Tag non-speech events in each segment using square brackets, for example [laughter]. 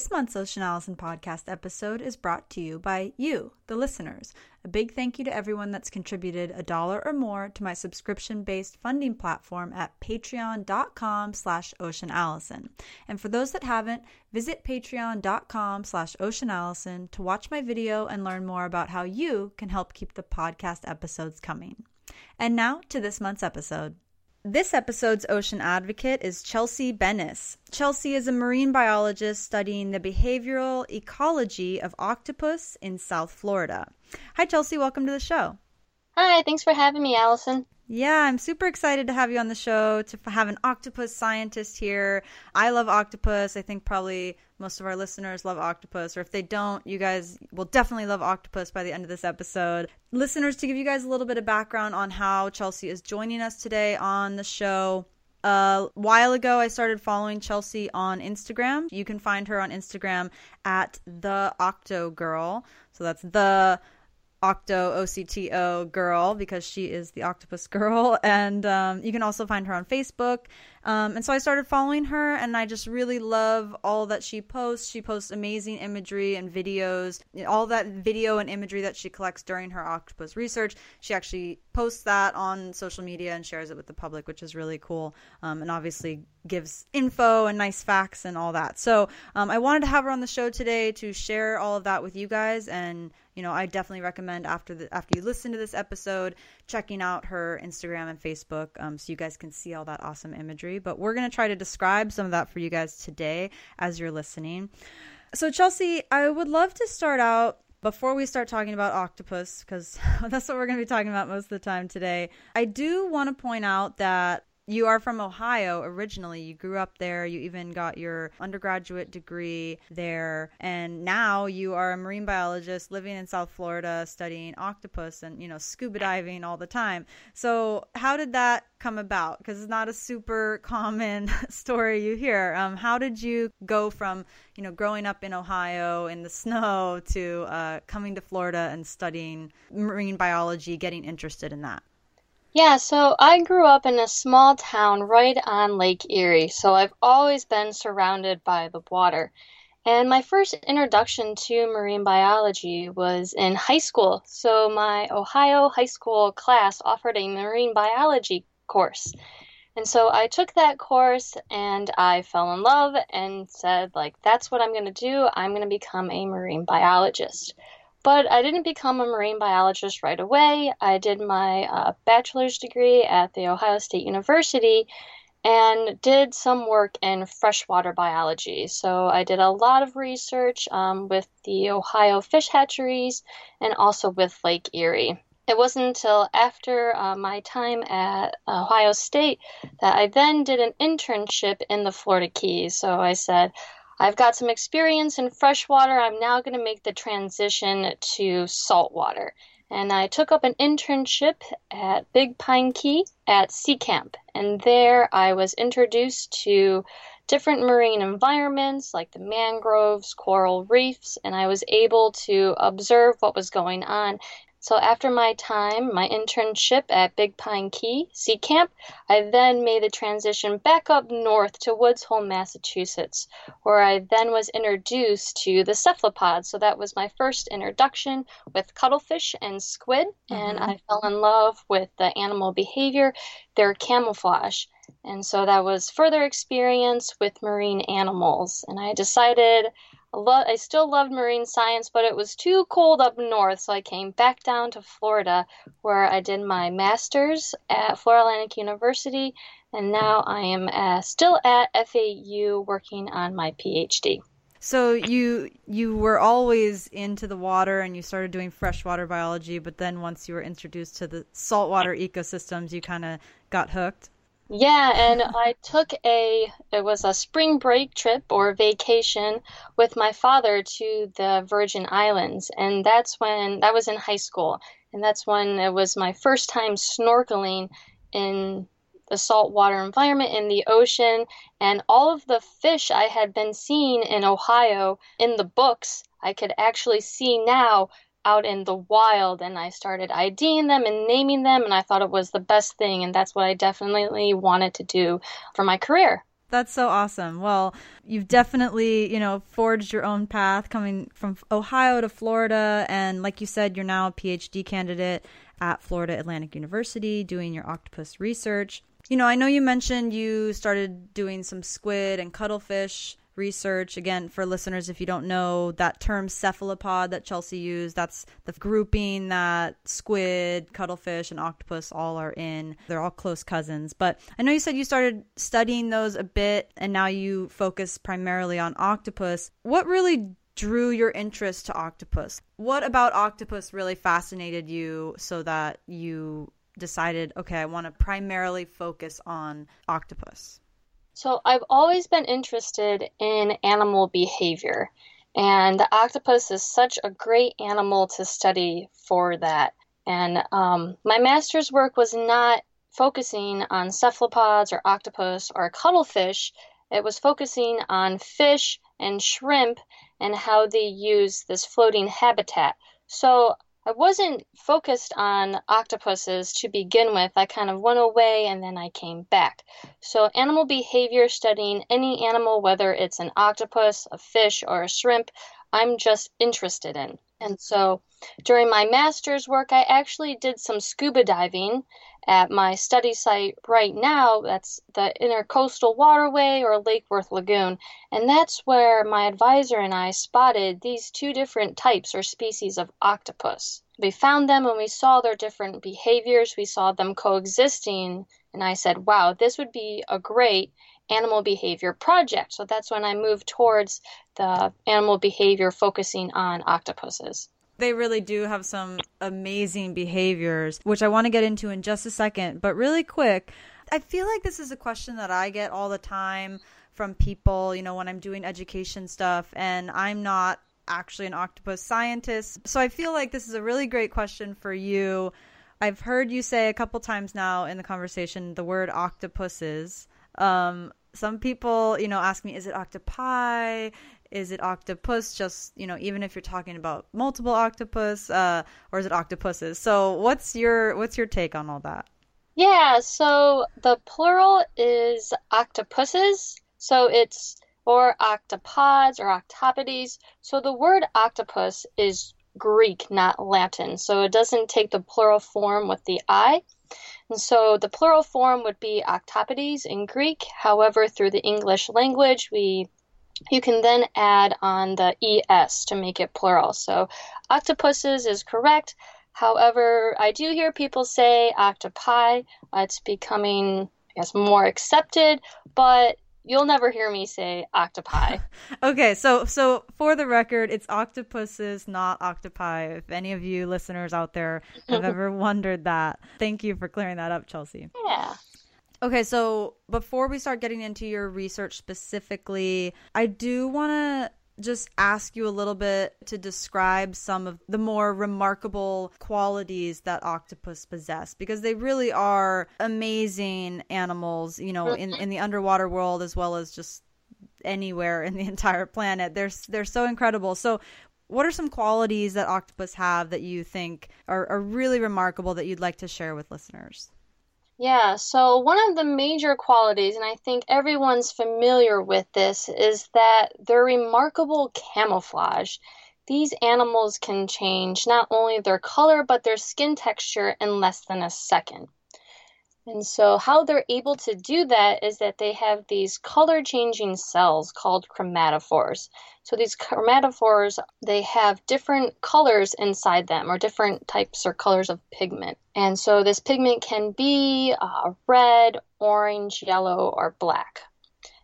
This month's Ocean Allison podcast episode is brought to you by you, the listeners. A big thank you to everyone that's contributed a dollar or more to my subscription-based funding platform at patreon.com slash oceanallison. And for those that haven't, visit patreon.com slash oceanallison to watch my video and learn more about how you can help keep the podcast episodes coming. And now to this month's episode. This episode's ocean advocate is Chelsea Bennice. Chelsea is a marine biologist studying the behavioral ecology of octopus in South Florida. Hi, Chelsea. Welcome to the show. Hi, thanks for having me, Allison. Yeah, I'm super excited to have you on the show to have an octopus scientist here. I love octopus. I think probably most of our listeners love octopus, or if they don't, you guys will definitely love octopus by the end of this episode. Listeners, to give you guys a little bit of background on how Chelsea is joining us today on the show. A while ago, I started following Chelsea on Instagram. You can find her on Instagram at the Octo Girl. So that's the Octo OCTO girl because she is the octopus girl. [laughs] And um, you can also find her on Facebook. Um, and so I started following her, and I just really love all that she posts. She posts amazing imagery and videos, all that video and imagery that she collects during her octopus research. She actually posts that on social media and shares it with the public, which is really cool. Um, and obviously gives info and nice facts and all that. So um, I wanted to have her on the show today to share all of that with you guys and you know, I definitely recommend after the after you listen to this episode, checking out her Instagram and Facebook, um, so you guys can see all that awesome imagery. But we're gonna try to describe some of that for you guys today as you're listening. So Chelsea, I would love to start out before we start talking about octopus, because [laughs] that's what we're going to be talking about most of the time today, I do want to point out that you are from Ohio originally. You grew up there. You even got your undergraduate degree there. And now you are a marine biologist living in South Florida studying octopus and, you know, scuba diving all the time. So, how did that come about? Because it's not a super common [laughs] story you hear. Um, how did you go from, you know, growing up in Ohio in the snow to uh, coming to Florida and studying marine biology, getting interested in that? Yeah, so I grew up in a small town right on Lake Erie, so I've always been surrounded by the water. And my first introduction to marine biology was in high school. So my Ohio high school class offered a marine biology course. And so I took that course and I fell in love and said, like, that's what I'm going to do. I'm going to become a marine biologist. But I didn't become a marine biologist right away. I did my uh, bachelor's degree at The Ohio State University and did some work in freshwater biology. So I did a lot of research um, with the Ohio fish hatcheries and also with Lake Erie. It wasn't until after uh, my time at Ohio State that I then did an internship in the Florida Keys. So I said, I've got some experience in freshwater. I'm now going to make the transition to saltwater. And I took up an internship at Big Pine Key at Sea Camp. And there I was introduced to different marine environments like the mangroves, coral reefs, and I was able to observe what was going on so after my time, my internship at Big Pine Key Sea Camp, I then made the transition back up north to Woods Hole, Massachusetts, where I then was introduced to the cephalopods. So that was my first introduction with cuttlefish and squid, mm-hmm. and I fell in love with the animal behavior, their camouflage. And so that was further experience with marine animals. And I decided I still loved marine science, but it was too cold up north, so I came back down to Florida, where I did my master's at Florida Atlantic University, and now I am uh, still at FAU working on my PhD. So you you were always into the water and you started doing freshwater biology, but then once you were introduced to the saltwater ecosystems, you kind of got hooked. Yeah, and I took a it was a spring break trip or vacation with my father to the Virgin Islands, and that's when that was in high school, and that's when it was my first time snorkeling in the saltwater environment in the ocean, and all of the fish I had been seeing in Ohio in the books, I could actually see now out in the wild and I started IDing them and naming them and I thought it was the best thing and that's what I definitely wanted to do for my career. That's so awesome. Well, you've definitely, you know, forged your own path coming from Ohio to Florida and like you said you're now a PhD candidate at Florida Atlantic University doing your octopus research. You know, I know you mentioned you started doing some squid and cuttlefish research. Again, for listeners, if you don't know that term cephalopod that Chelsea used, that's the grouping that squid, cuttlefish, and octopus all are in. They're all close cousins. But I know you said you started studying those a bit and now you focus primarily on octopus. What really drew your interest to octopus? What about octopus really fascinated you so that you decided, okay, I want to primarily focus on octopus? So, I've always been interested in animal behavior, and the octopus is such a great animal to study for that. And um, my master's work was not focusing on cephalopods or octopus or cuttlefish, it was focusing on fish and shrimp and how they use this floating habitat. So I wasn't focused on octopuses to begin with. I kind of went away and then I came back. So, animal behavior, studying any animal, whether it's an octopus, a fish, or a shrimp, I'm just interested in. And so during my master's work, I actually did some scuba diving at my study site right now. That's the Intercoastal Waterway or Lake Worth Lagoon. And that's where my advisor and I spotted these two different types or species of octopus. We found them and we saw their different behaviors, we saw them coexisting. And I said, wow, this would be a great animal behavior project. So that's when I moved towards the animal behavior focusing on octopuses. They really do have some amazing behaviors, which I want to get into in just a second. But really quick, I feel like this is a question that I get all the time from people, you know, when I'm doing education stuff, and I'm not actually an octopus scientist. So I feel like this is a really great question for you. I've heard you say a couple times now in the conversation the word octopuses. Um, some people, you know, ask me, is it octopi? Is it octopus? Just, you know, even if you're talking about multiple octopus, uh, or is it octopuses? So what's your what's your take on all that? Yeah, so the plural is octopuses. So it's or octopods or octopodes. So the word octopus is Greek, not Latin. So it doesn't take the plural form with the I. And so the plural form would be octopodes in Greek. However, through the English language, we you can then add on the es to make it plural. So octopuses is correct. However, I do hear people say octopi. It's becoming, I guess, more accepted, but You'll never hear me say octopi. [laughs] okay, so so for the record, it's octopuses, not octopi. If any of you listeners out there have [laughs] ever wondered that, thank you for clearing that up, Chelsea. Yeah. Okay, so before we start getting into your research specifically, I do want to just ask you a little bit to describe some of the more remarkable qualities that octopus possess because they really are amazing animals, you know, in, in the underwater world as well as just anywhere in the [laughs] entire planet. They're they're so incredible. So what are some qualities that octopus have that you think are, are really remarkable that you'd like to share with listeners? Yeah, so one of the major qualities, and I think everyone's familiar with this, is that their remarkable camouflage. These animals can change not only their color, but their skin texture in less than a second. And so, how they're able to do that is that they have these color changing cells called chromatophores. So, these chromatophores, they have different colors inside them, or different types or colors of pigment. And so, this pigment can be uh, red, orange, yellow, or black.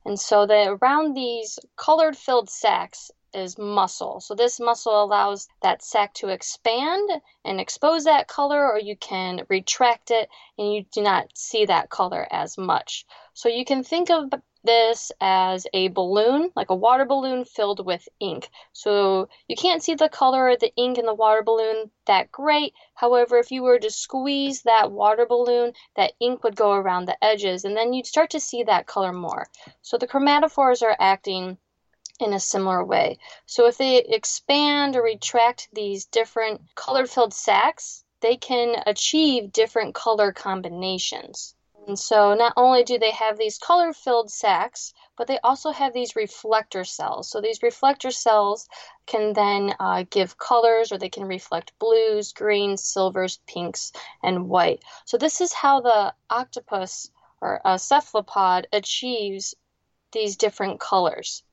And so, that around these colored filled sacs is muscle. So this muscle allows that sac to expand and expose that color, or you can retract it and you do not see that color as much. So you can think of this as a balloon, like a water balloon filled with ink. So you can't see the color of the ink in the water balloon that great. However, if you were to squeeze that water balloon, that ink would go around the edges and then you'd start to see that color more. So the chromatophores are acting in a similar way. So if they expand or retract these different color filled sacs, they can achieve different color combinations. And so not only do they have these color filled sacs, but they also have these reflector cells. So these reflector cells can then uh, give colors or they can reflect blues, greens, silvers, pinks, and white. So this is how the octopus or a cephalopod achieves these different colors.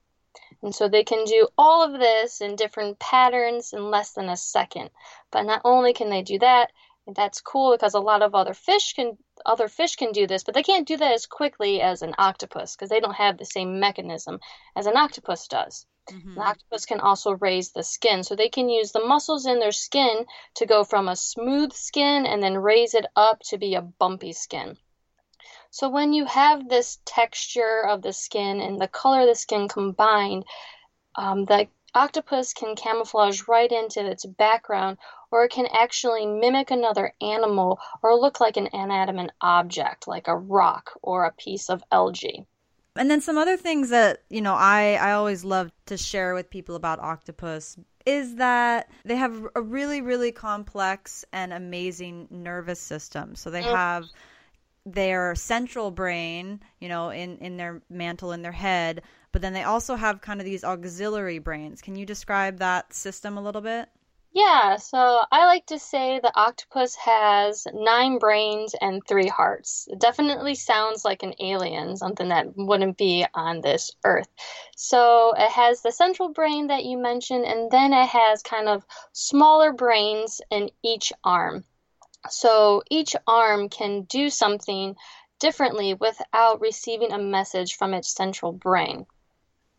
And so they can do all of this in different patterns in less than a second. But not only can they do that, that's cool because a lot of other fish can other fish can do this, but they can't do that as quickly as an octopus because they don't have the same mechanism as an octopus does. Mm-hmm. An octopus can also raise the skin, so they can use the muscles in their skin to go from a smooth skin and then raise it up to be a bumpy skin. So when you have this texture of the skin and the color of the skin combined, um, the octopus can camouflage right into its background, or it can actually mimic another animal or look like an inanimate object, like a rock or a piece of algae. And then some other things that, you know, I, I always love to share with people about octopus is that they have a really, really complex and amazing nervous system. So they mm. have their central brain, you know, in, in their mantle in their head, but then they also have kind of these auxiliary brains. Can you describe that system a little bit? Yeah, so I like to say the octopus has nine brains and three hearts. It definitely sounds like an alien, something that wouldn't be on this earth. So it has the central brain that you mentioned, and then it has kind of smaller brains in each arm. So each arm can do something differently without receiving a message from its central brain.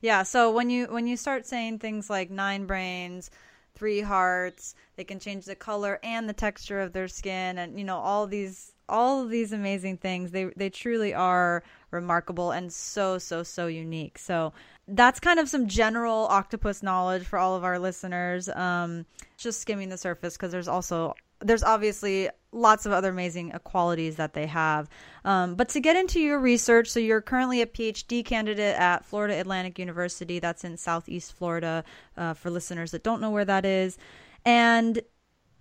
Yeah, so when you when you start saying things like nine brains, three hearts, they can change the color and the texture of their skin and you know all these all these amazing things. They they truly are remarkable and so so so unique. So that's kind of some general octopus knowledge for all of our listeners. Um, just skimming the surface because there's also there's obviously lots of other amazing qualities that they have. Um, but to get into your research, so you're currently a PhD candidate at Florida Atlantic University. That's in Southeast Florida uh, for listeners that don't know where that is. And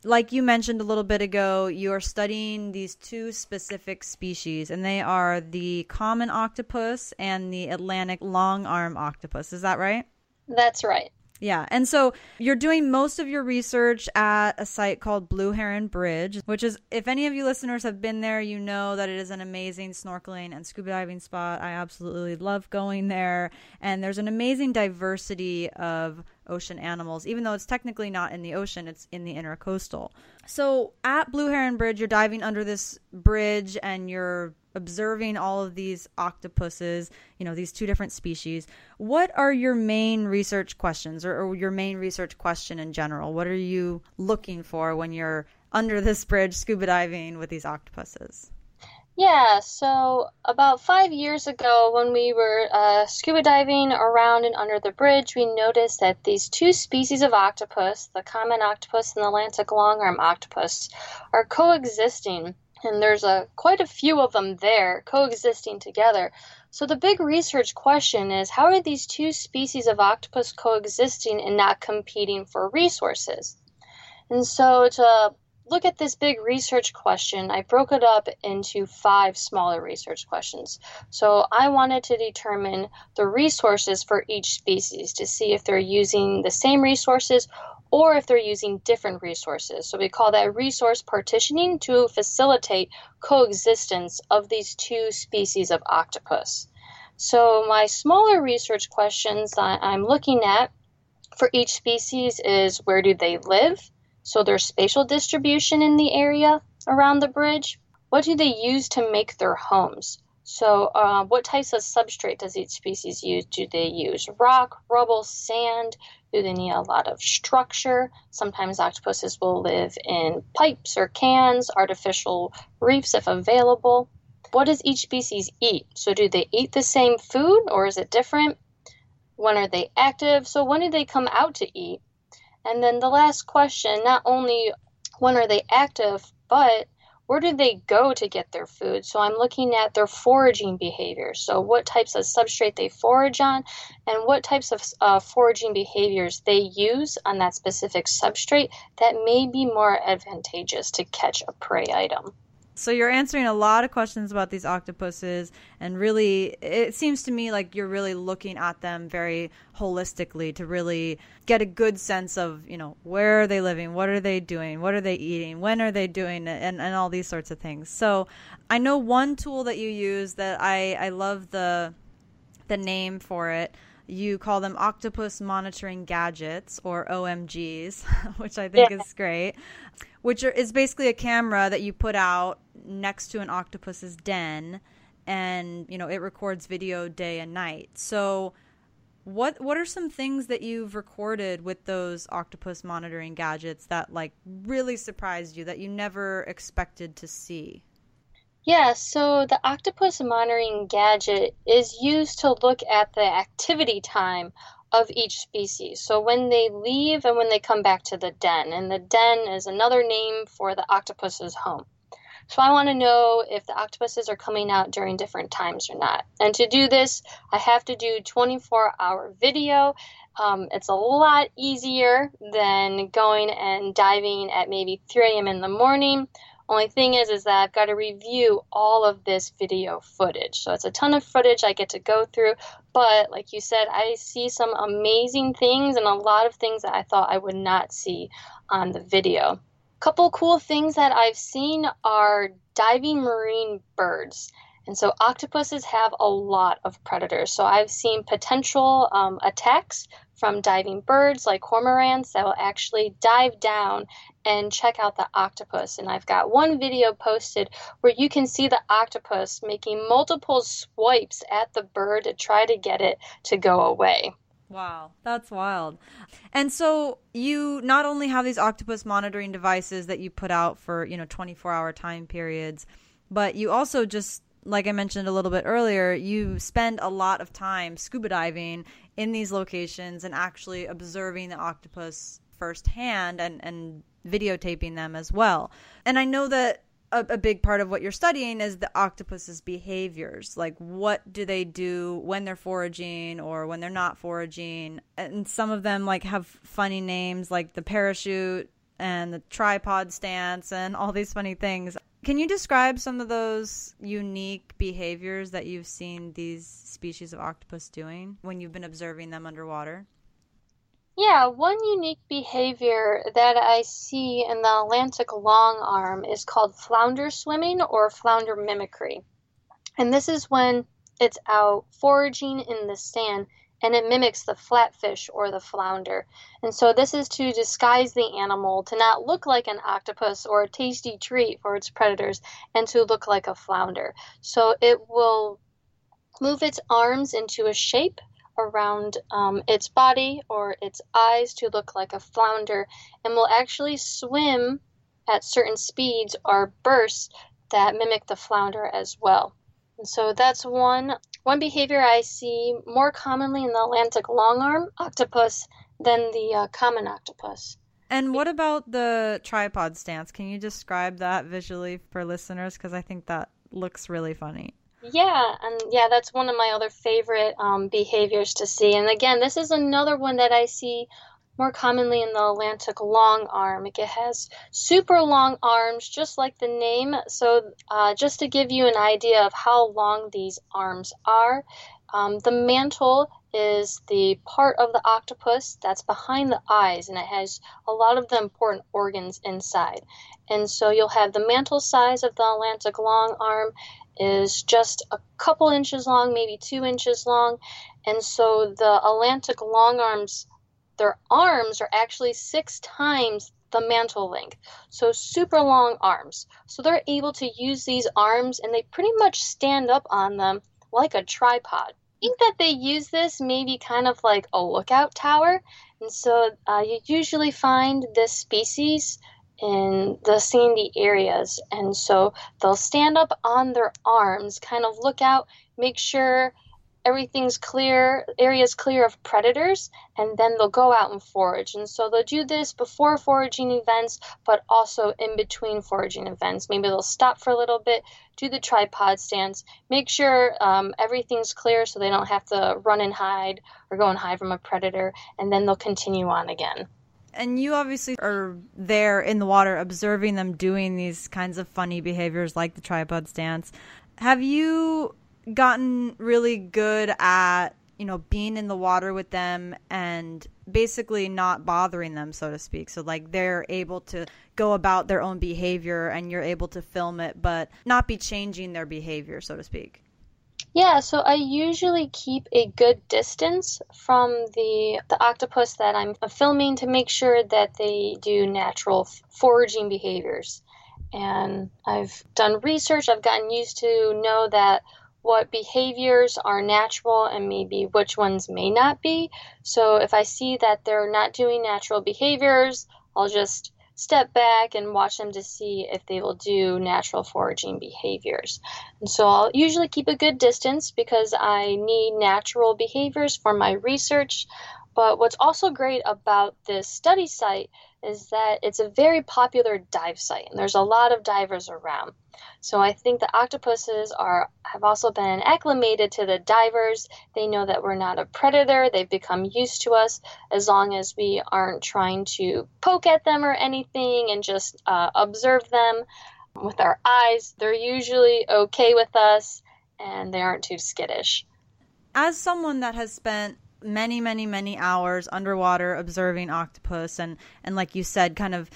like you mentioned a little bit ago, you are studying these two specific species, and they are the common octopus and the Atlantic long arm octopus. Is that right? That's right. Yeah. And so you're doing most of your research at a site called Blue Heron Bridge, which is, if any of you listeners have been there, you know that it is an amazing snorkeling and scuba diving spot. I absolutely love going there. And there's an amazing diversity of ocean animals, even though it's technically not in the ocean, it's in the intercoastal. So at Blue Heron Bridge, you're diving under this bridge and you're observing all of these octopuses, you know, these two different species, what are your main research questions or, or, your main research question in general? What are you looking for when you're under this bridge scuba diving with these octopuses? Yeah, so about five years ago, when we were uh, scuba diving around and under the bridge, we noticed that these two species of octopus, the common octopus and the Atlantic longarm octopus, are coexisting and there's a quite a few of them there coexisting together. So the big research question is how are these two species of octopus coexisting and not competing for resources? And so to look at this big research question, I broke it up into five smaller research questions. So I wanted to determine the resources for each species to see if they're using the same resources or if they're using different resources. So we call that resource partitioning to facilitate coexistence of these two species of octopus. So my smaller research questions that I'm looking at for each species is where do they live? So their spatial distribution in the area around the bridge. What do they use to make their homes? So, uh, what types of substrate does each species use? Do they use rock, rubble, sand? Do they need a lot of structure? Sometimes octopuses will live in pipes or cans, artificial reefs if available. What does each species eat? So, do they eat the same food or is it different? When are they active? So, when do they come out to eat? And then the last question not only when are they active, but where do they go to get their food? So I'm looking at their foraging behavior. So what types of substrate they forage on and what types of uh, foraging behaviors they use on that specific substrate that may be more advantageous to catch a prey item. So you're answering a lot of questions about these octopuses, and really, it seems to me like you're really looking at them very holistically to really get a good sense of, you know, where are they living, what are they doing, what are they eating, when are they doing it, and, and all these sorts of things. So I know one tool that you use that I, I love the the name for it you call them octopus monitoring gadgets or OMGs, [laughs] which I think yeah. is great. Which are, is basically a camera that you put out next to an octopus's den, and you know it records video day and night. So, what what are some things that you've recorded with those octopus monitoring gadgets that like really surprised you that you never expected to see? Yeah, so the octopus monitoring gadget is used to look at the activity time of each species. So when they leave and when they come back to the den, and the den is another name for the octopus's home. So I want to know if the octopuses are coming out during different times or not. And to do this, I have to do 24 hour video. Um, it's a lot easier than going and diving at maybe 3 a.m. in the morning only thing is, is that I've got to review all of this video footage. So it's a ton of footage I get to go through. But like you said, I see some amazing things and a lot of things that I thought I would not see on the video. Couple cool things that I've seen are diving marine birds. And so octopuses have a lot of predators. So I've seen potential um, attacks from diving birds like cormorants that will actually dive down and check out the octopus. And I've got one video posted where you can see the octopus making multiple swipes at the bird to try to get it to go away. Wow, that's wild. And so you not only have these octopus monitoring devices that you put out for, you know, 24-hour time periods, but you also just like I mentioned a little bit earlier, you spend a lot of time scuba diving in these locations and actually observing the octopus firsthand and, and videotaping them as well. And I know that a, a, big part of what you're studying is the octopus's behaviors. Like, what do they do when they're foraging or when they're not foraging? And some of them, like, have funny names like the parachute and the tripod stance and all these funny things. Can you describe some of those unique behaviors that you've seen these species of octopus doing when you've been observing them underwater? Yeah, one unique behavior that I see in the Atlantic long arm is called flounder swimming or flounder mimicry. And this is when it's out foraging in the sand and it mimics the flatfish or the flounder. And so this is to disguise the animal to not look like an octopus or a tasty treat for its predators and to look like a flounder. So it will move its arms into a shape around um, its body or its eyes to look like a flounder and will actually swim at certain speeds or bursts that mimic the flounder as well. And so that's one one behavior I see more commonly in the Atlantic longarm octopus than the uh, common octopus. And what about the tripod stance? Can you describe that visually for listeners? Because I think that looks really funny. Yeah, and yeah, that's one of my other favorite um, behaviors to see. And again, this is another one that I see more commonly in the Atlantic long arm. It has super long arms, just like the name. So, uh, just to give you an idea of how long these arms are, um, the mantle is the part of the octopus that's behind the eyes, and it has a lot of the important organs inside. And so, you'll have the mantle size of the Atlantic long arm is just a couple inches long, maybe two inches long. And so, the Atlantic long arms their arms are actually six times the mantle length. So super long arms. So they're able to use these arms and they pretty much stand up on them like a tripod. I think that they use this maybe kind of like a lookout tower. And so uh, you usually find this species in the sandy areas. And so they'll stand up on their arms, kind of look out, make sure everything's clear, area's clear of predators, and then they'll go out and forage. And so they'll do this before foraging events, but also in between foraging events. Maybe they'll stop for a little bit, do the tripod stance, make sure um, everything's clear so they don't have to run and hide or go and hide from a predator, and then they'll continue on again. And you obviously are there in the water observing them doing these kinds of funny behaviors like the tripod stance. Have you gotten really good at you know being in the water with them and basically not bothering them so to speak so like they're able to go about their own behavior and you're able to film it but not be changing their behavior so to speak yeah, so I usually keep a good distance from the the octopus that I'm filming to make sure that they do natural foraging behaviors. And I've done research, I've gotten used to know that what behaviors are natural and maybe which ones may not be. So if I see that they're not doing natural behaviors, I'll just step back and watch them to see if they will do natural foraging behaviors. And so I'll usually keep a good distance because I need natural behaviors for my research. But what's also great about this study site is that it's a very popular dive site and there's a lot of divers around. So I think the octopuses are have also been acclimated to the divers. They know that we're not a predator. They've become used to us as long as we aren't trying to poke at them or anything and just uh, observe them with our eyes. They're usually okay with us and they aren't too skittish. As someone that has spent many, many, many hours underwater observing octopus and, and like you said, kind of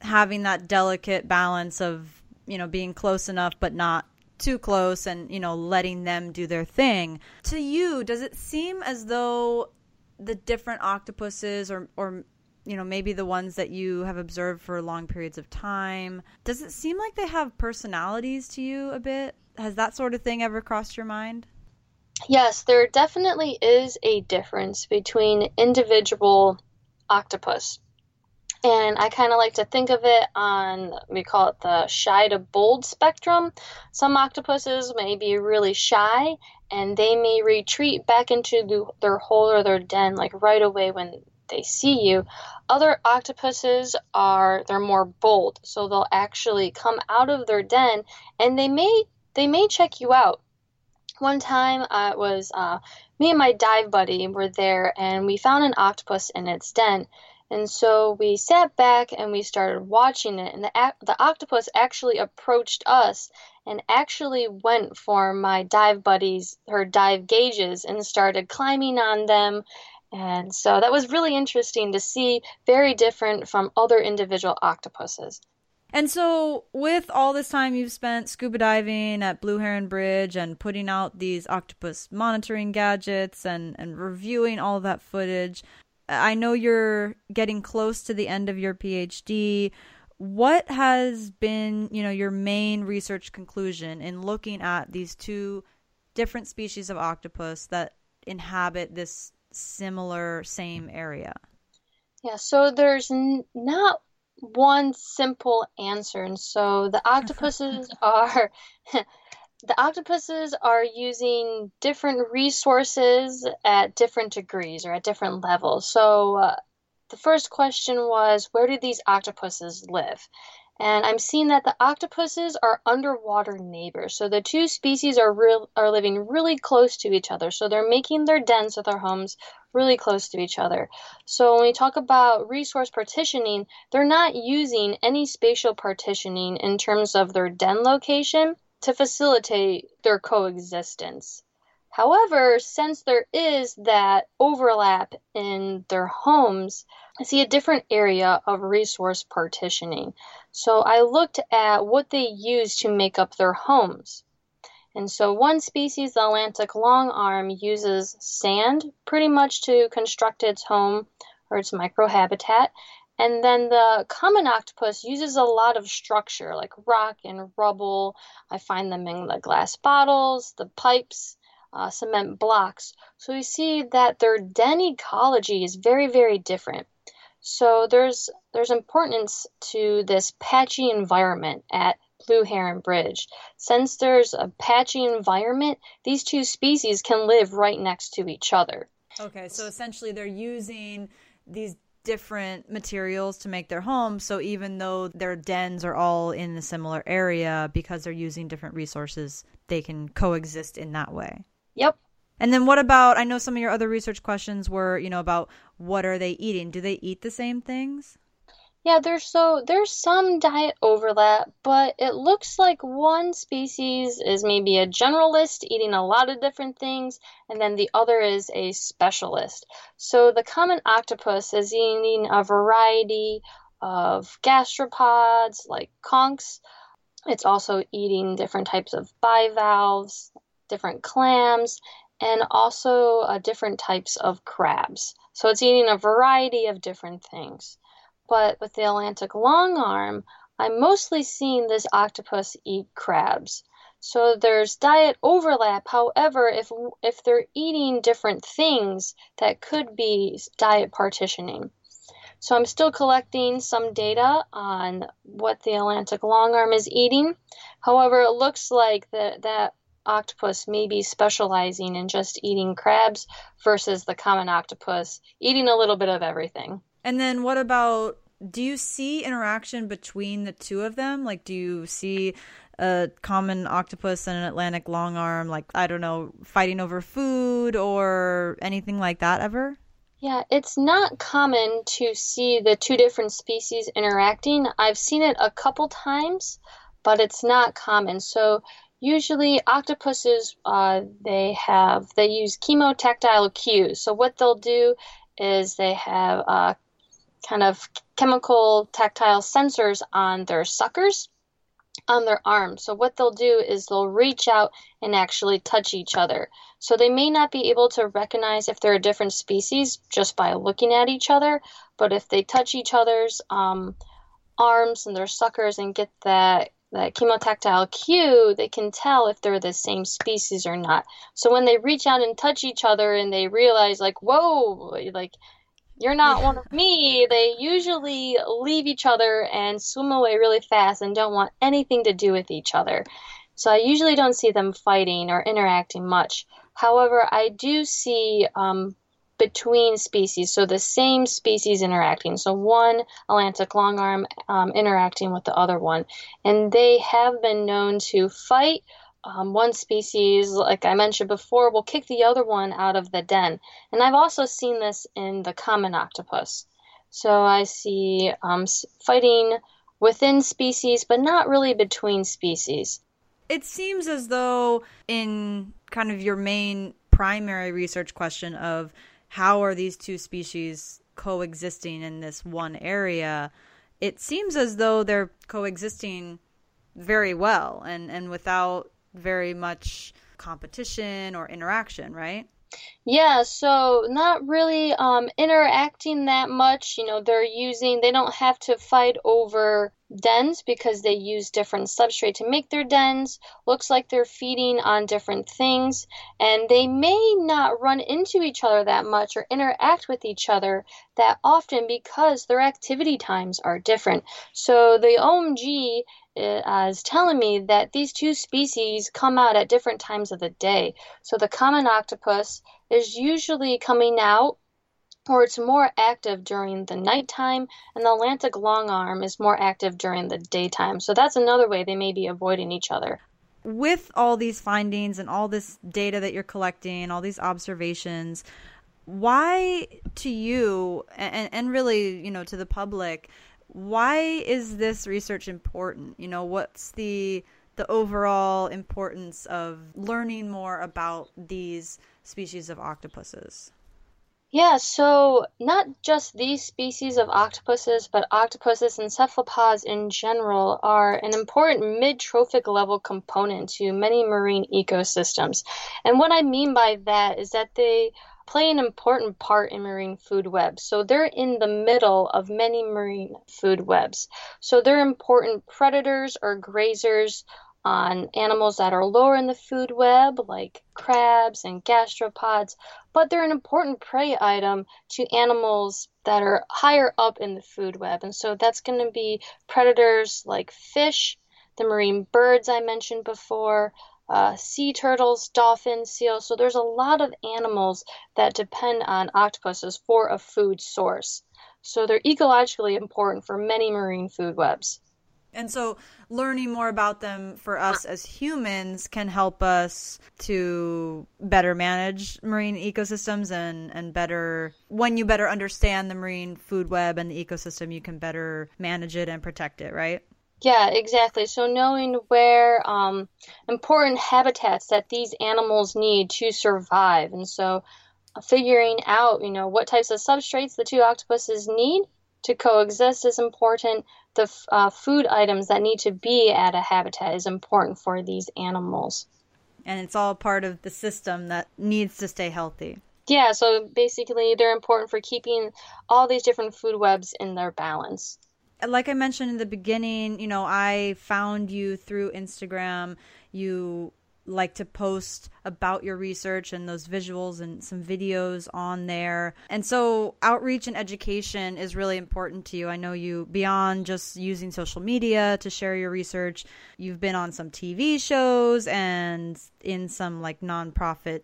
having that delicate balance of, you know, being close enough but not too close and, you know, letting them do their thing. To you, does it seem as though the different octopuses or or you know, maybe the ones that you have observed for long periods of time, does it seem like they have personalities to you a bit? Has that sort of thing ever crossed your mind? Yes, there definitely is a difference between individual octopus. And I kind of like to think of it on, we call it the shy to bold spectrum. Some octopuses may be really shy and they may retreat back into the, their hole or their den like right away when they see you. Other octopuses are, they're more bold. So they'll actually come out of their den and they may, they may check you out one time uh, it was uh, me and my dive buddy were there and we found an octopus in its den. And so we sat back and we started watching it and the, the octopus actually approached us and actually went for my dive buddies her dive gauges and started climbing on them. And so that was really interesting to see very different from other individual octopuses and so, with all this time you've spent scuba diving at Blue Heron Bridge and putting out these octopus monitoring gadgets and, and reviewing all that footage, I know you're getting close to the end of your PhD. What has been, you know, your main research conclusion in looking at these two different species of octopus that inhabit this similar same area? Yeah, so there's n- not one simple answer. And so the octopuses [laughs] are [laughs] the octopuses are using different resources at different degrees or at different levels. So uh, the first question was where do these octopuses live? And I'm seeing that the octopuses are underwater neighbors. So the two species are real are living really close to each other. So they're making their dens or their homes really close to each other. So when we talk about resource partitioning, they're not using any spatial partitioning in terms of their den location to facilitate their coexistence. However, since there is that overlap in their homes, I see a different area of resource partitioning. So I looked at what they use to make up their homes. And so one species, the Atlantic longarm, uses sand pretty much to construct its home or its microhabitat. And then the common octopus uses a lot of structure, like rock and rubble. I find them in the glass bottles, the pipes, uh, cement blocks. So you see that their den ecology is very, very different. So there's there's importance to this patchy environment at Blue Heron Bridge. Since there's a patchy environment, these two species can live right next to each other. Okay, so essentially they're using these different materials to make their homes. So even though their dens are all in a similar area, because they're using different resources, they can coexist in that way. Yep. And then what about I know some of your other research questions were, you know, about what are they eating? Do they eat the same things? Yeah, there's so there's some diet overlap, but it looks like one species is maybe a generalist eating a lot of different things, and then the other is a specialist. So the common octopus is eating a variety of gastropods like conchs. It's also eating different types of bivalves, different clams, and also uh, different types of crabs. So it's eating a variety of different things. But with the Atlantic long arm, I'm mostly seeing this octopus eat crabs. So there's diet overlap. However, if if they're eating different things, that could be diet partitioning. So I'm still collecting some data on what the Atlantic longarm is eating. However, it looks like that that octopus may be specializing in just eating crabs versus the common octopus eating a little bit of everything. And then what about do you see interaction between the two of them? Like do you see a common octopus and an Atlantic long arm, like I don't know, fighting over food or anything like that ever? Yeah, it's not common to see the two different species interacting. I've seen it a couple times, but it's not common. So usually octopuses uh, they have they use chemotactile cues. So what they'll do is they have uh, kind of chemical tactile sensors on their suckers on their arms. So what they'll do is they'll reach out and actually touch each other. So they may not be able to recognize if they're a different species just by looking at each other, but if they touch each other's um, arms and their suckers and get that that chemotactile cue, they can tell if they're the same species or not. So when they reach out and touch each other and they realize like, whoa, like you're not one of me. They usually leave each other and swim away really fast and don't want anything to do with each other. So I usually don't see them fighting or interacting much. However, I do see um, between species, so the same species interacting. So one Atlantic longarm um, interacting with the other one. And they have been known to fight um, one species, like I mentioned before, will kick the other one out of the den. And I've also seen this in the common octopus. So I see um, fighting within species, but not really between species. It seems as though, in kind of your main primary research question of how are these two species coexisting in this one area, it seems as though they're coexisting very well and, and without very much competition or interaction, right? Yeah, so not really um, interacting that much. You know, they're using, they don't have to fight over dens because they use different substrate to make their dens. Looks like they're feeding on different things, and they may not run into each other that much or interact with each other that often because their activity times are different. So the OMG uh, is telling me that these two species come out at different times of the day. So the common octopus is usually coming out or it's more active during the nighttime, and the Atlantic longarm is more active during the daytime. So that's another way they may be avoiding each other. With all these findings and all this data that you're collecting, all these observations, why to you and, and really, you know, to the public, why is this research important? You know, what's the the overall importance of learning more about these species of octopuses? Yeah, so not just these species of octopuses, but octopuses and cephalopods in general are an important mid-trophic level component to many marine ecosystems. And what I mean by that is that they play an important part in marine food webs. So they're in the middle of many marine food webs. So they're important predators or grazers on animals that are lower in the food web, like crabs and gastropods, but they're an important prey item to animals that are higher up in the food web. And so that's going to be predators like fish, the marine birds I mentioned before, uh, sea turtles, dolphins, seals. So there's a lot of animals that depend on octopuses for a food source. So they're ecologically important for many marine food webs. And so learning more about them for us as humans can help us to better manage marine ecosystems and, and better when you better understand the marine food web and the ecosystem you can better manage it and protect it, right? Yeah, exactly. So knowing where um, important habitats that these animals need to survive, and so figuring out, you know, what types of substrates the two octopuses need to coexist is important. The uh, food items that need to be at a habitat is important for these animals. And it's all part of the system that needs to stay healthy. Yeah, so basically, they're important for keeping all these different food webs in their balance. Like I mentioned in the beginning, you know, I found you through Instagram. You like to post about your research and those visuals and some videos on there. And so, outreach and education is really important to you. I know you, beyond just using social media to share your research, you've been on some TV shows and in some like nonprofit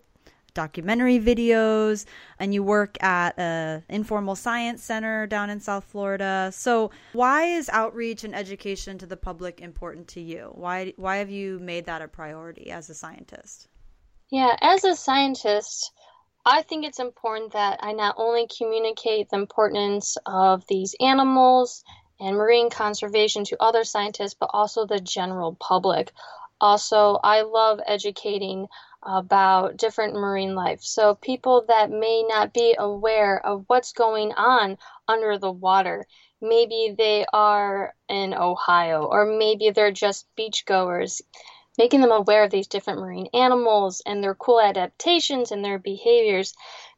documentary videos and you work at a informal science center down in South Florida. So, why is outreach and education to the public important to you? Why why have you made that a priority as a scientist? Yeah, as a scientist, I think it's important that I not only communicate the importance of these animals and marine conservation to other scientists, but also the general public. Also, I love educating about different marine life. So, people that may not be aware of what's going on under the water. Maybe they are in Ohio, or maybe they're just beachgoers. Making them aware of these different marine animals and their cool adaptations and their behaviors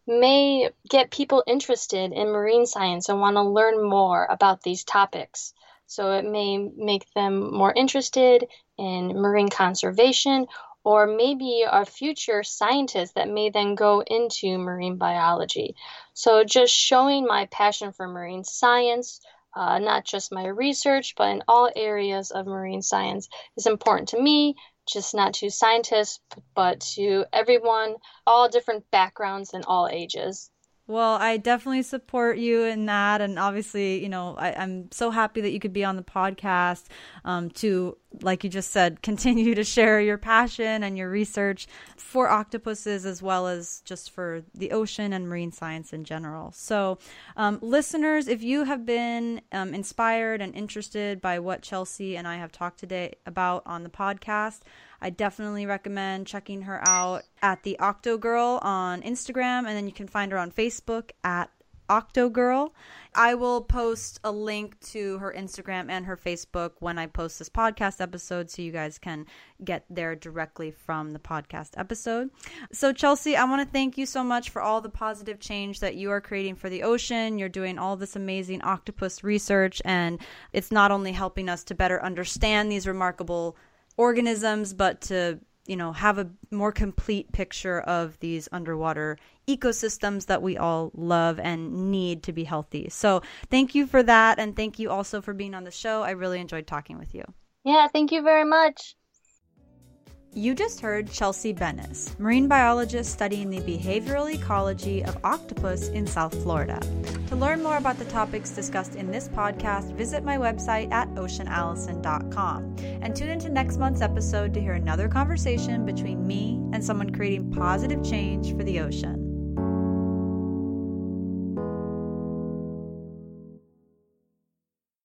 may get people interested in marine science and want to learn more about these topics. So it may make them more interested in marine conservation or maybe are future scientists that may then go into marine biology. So, just showing my passion for marine science, uh, not just my research, but in all areas of marine science, is important to me, just not to scientists, but to everyone, all different backgrounds and all ages. Well, I definitely support you in that. And obviously, you know, I, am so happy that you could be on the podcast um, to, like you just said, [laughs] continue to share your passion and your research for octopuses as well as just for the ocean and marine science in general. So, um, listeners, if you have been um, inspired and interested by what Chelsea and I have talked today about on the podcast, I definitely recommend checking her out at the Octo Girl on Instagram, and then you can find her on Facebook at Octo Girl. I will post a link to her Instagram and her Facebook when I post this podcast episode so you guys can get there directly from the podcast episode. So, Chelsea, I want to thank you so much for all the positive change that you are creating for the ocean. You're doing all this amazing octopus research, and it's not only helping us to better understand these remarkable organisms, but to you know have a more complete picture of these underwater ecosystems that we all love and need to be healthy. So thank you for that, and thank you also for being on the show. I really enjoyed talking with you. Yeah, thank you very much. You just heard Chelsea Bennice, marine biologist studying the behavioral ecology of octopus in South Florida. To learn more about the topics discussed in this podcast, visit my website at oceanallison.com and tune into next month's episode to hear another conversation between me and someone creating positive change for the ocean.